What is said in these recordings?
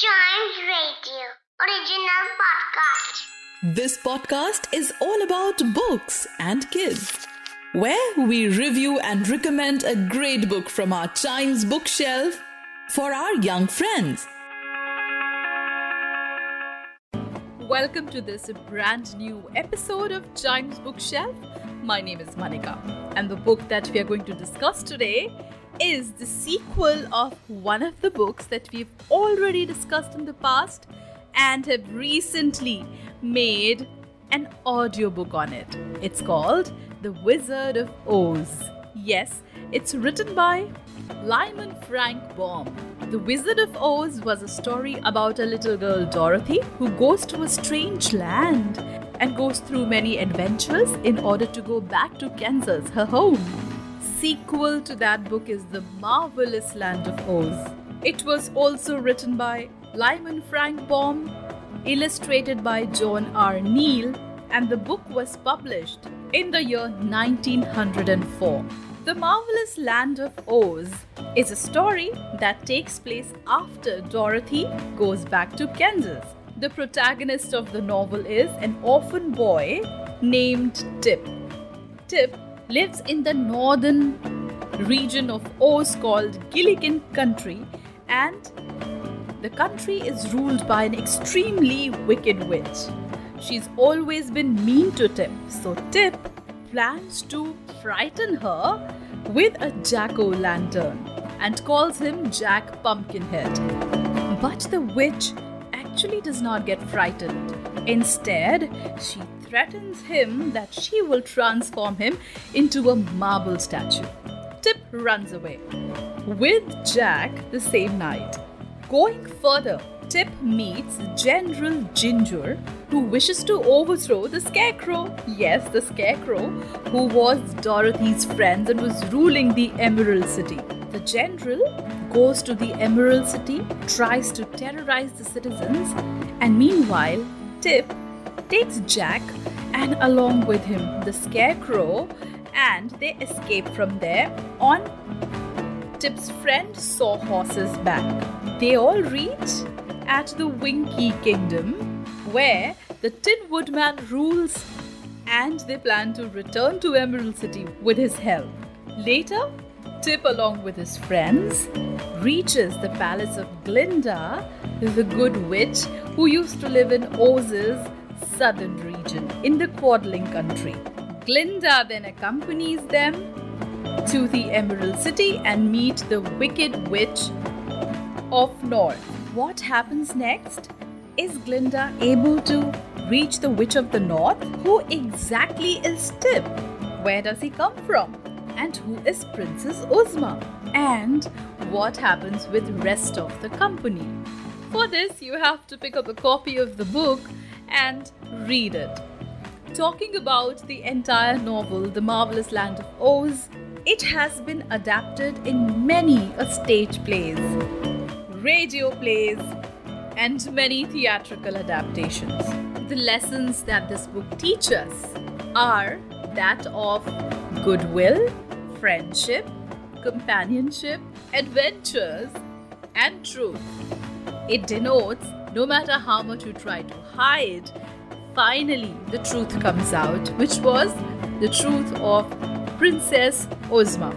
Chimes Radio original podcast. This podcast is all about books and kids, where we review and recommend a great book from our Chimes bookshelf for our young friends. Welcome to this brand new episode of Chimes Bookshelf. My name is Manika, and the book that we are going to discuss today is the sequel of one of the books that we've already discussed in the past and have recently made an audiobook on it. It's called The Wizard of Oz. Yes, it's written by Lyman Frank Baum. The Wizard of Oz was a story about a little girl, Dorothy, who goes to a strange land and goes through many adventures in order to go back to Kansas, her home. Sequel to that book is The Marvelous Land of Oz. It was also written by Lyman Frank Baum, illustrated by John R. Neal, and the book was published in the year 1904. The Marvelous Land of Oz is a story that takes place after Dorothy goes back to Kansas. The protagonist of the novel is an orphan boy named Tip. Tip lives in the northern region of Oz called Gillikin Country, and the country is ruled by an extremely wicked witch. She's always been mean to Tip, so Tip plans to frighten her with a jack o' lantern and calls him Jack Pumpkinhead. But the witch actually does not get frightened. Instead, she threatens him that she will transform him into a marble statue. Tip runs away with Jack the same night. Going further, Tip meets General Jinjur, who wishes to overthrow the Scarecrow. Yes, the Scarecrow, who was Dorothy's friend and was ruling the Emerald City. The General goes to the Emerald City, tries to terrorize the citizens, and meanwhile, Tip takes Jack and along with him the Scarecrow, and they escape from there on Tip's friend Sawhorse's back. They all reach at the Winky Kingdom, where the Tin Woodman rules, and they plan to return to Emerald City with his help. Later, Tip, along with his friends, reaches the palace of Glinda, the good witch who used to live in Oz's southern region in the Quadling country. Glinda then accompanies them to the Emerald City and meet the Wicked Witch of North. What happens next? Is Glinda able to reach the Witch of the North? Who exactly is Tip? Where does he come from? And who is Princess Ozma? And what happens with rest of the company? For this, you have to pick up a copy of the book and read it. Talking about the entire novel, The Marvelous Land of Oz, it has been adapted in many a stage plays, radio plays, and many theatrical adaptations. The lessons that this book teaches are that of goodwill, friendship, companionship, adventures, and truth. It denotes no matter how much you try to hide, finally the truth comes out, which was the truth of Princess Ozma.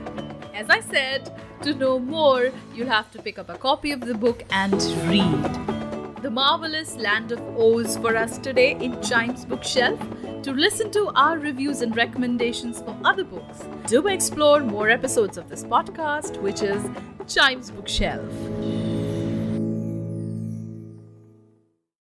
As I said, to know more, you'll have to pick up a copy of the book and read. The marvelous land of Oz for us today in Chimes Bookshelf. To listen to our reviews and recommendations for other books, do explore more episodes of this podcast, which is Chimes Bookshelf.